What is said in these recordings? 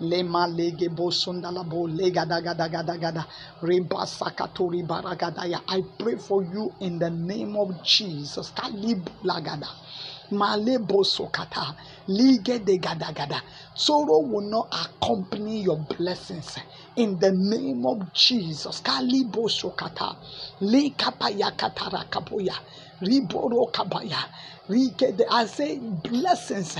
Lema lege bo sundala bo lega da gada gada gada. Reba sakatori baragadaya. I pray for you in the name of Jesus. Kalib lagada. Malebo sokata. Lige de gada gada. Sorrow will not accompany your blessings in the name of Jesus. Kalibo sokata. Le kapaya katara kapoya. Riboro kabaya. Rike de- I say blessings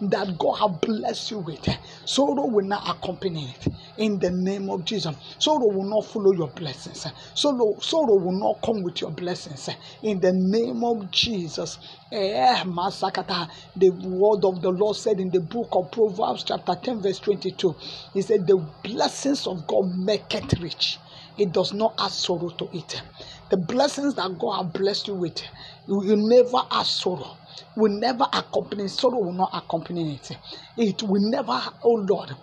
that God have blessed you with. Sorrow will not accompany it in the name of Jesus. Sorrow will not follow your blessings. Sorrow, sorrow will not come with your blessings in the name of Jesus. Eh, Masakata. The word of the Lord said in the book of Proverbs, chapter 10, verse 22. He said, The blessings of God make it rich. It does not add sorrow to it. The blessings that God has blessed you with, you will never add sorrow. Will never accompany sorrow. Will not accompany it. It will never, oh Lord,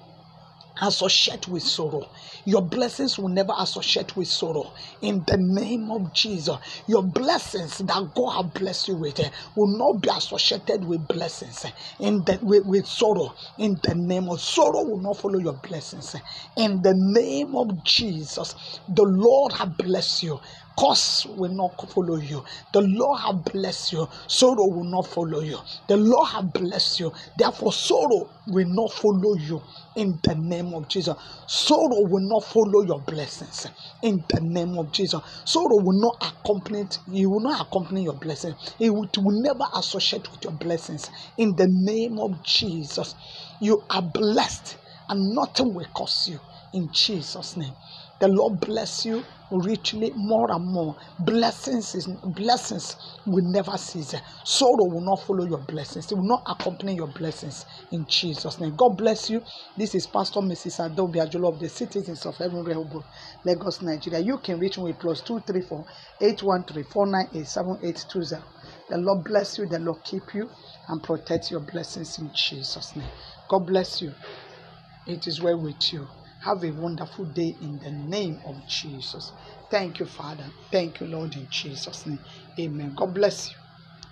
associate with sorrow. Your blessings will never associate with sorrow. In the name of Jesus, your blessings that God has blessed you with eh, will not be associated with blessings eh, in the with, with sorrow. In the name of sorrow will not follow your blessings. eh. In the name of Jesus, the Lord has blessed you. Curse will not follow you. The Lord has blessed you. Sorrow will not follow you. The Lord has blessed you. Therefore, sorrow will not follow you in the name of Jesus. Sorrow will not follow your blessings in the name of Jesus. Sorrow will not accompany you will not accompany your blessings. It will, it will never associate with your blessings in the name of Jesus. You are blessed and nothing will curse you in Jesus' name. The Lord bless you richly more and more. Blessings is blessings will never cease. Sorrow will not follow your blessings. It will not accompany your blessings in Jesus' name. God bless you. This is Pastor Mrs. Adobe Ajolo of the Citizens of Heaven Rehoboth, Lagos, Nigeria. You can reach me with plus two three four eight one three four nine eight seven eight two zero. The Lord bless you. The Lord keep you and protect your blessings in Jesus' name. God bless you. It is well with you. Have a wonderful day in the name of Jesus. Thank you, Father. Thank you, Lord, in Jesus' name. Amen. God bless you.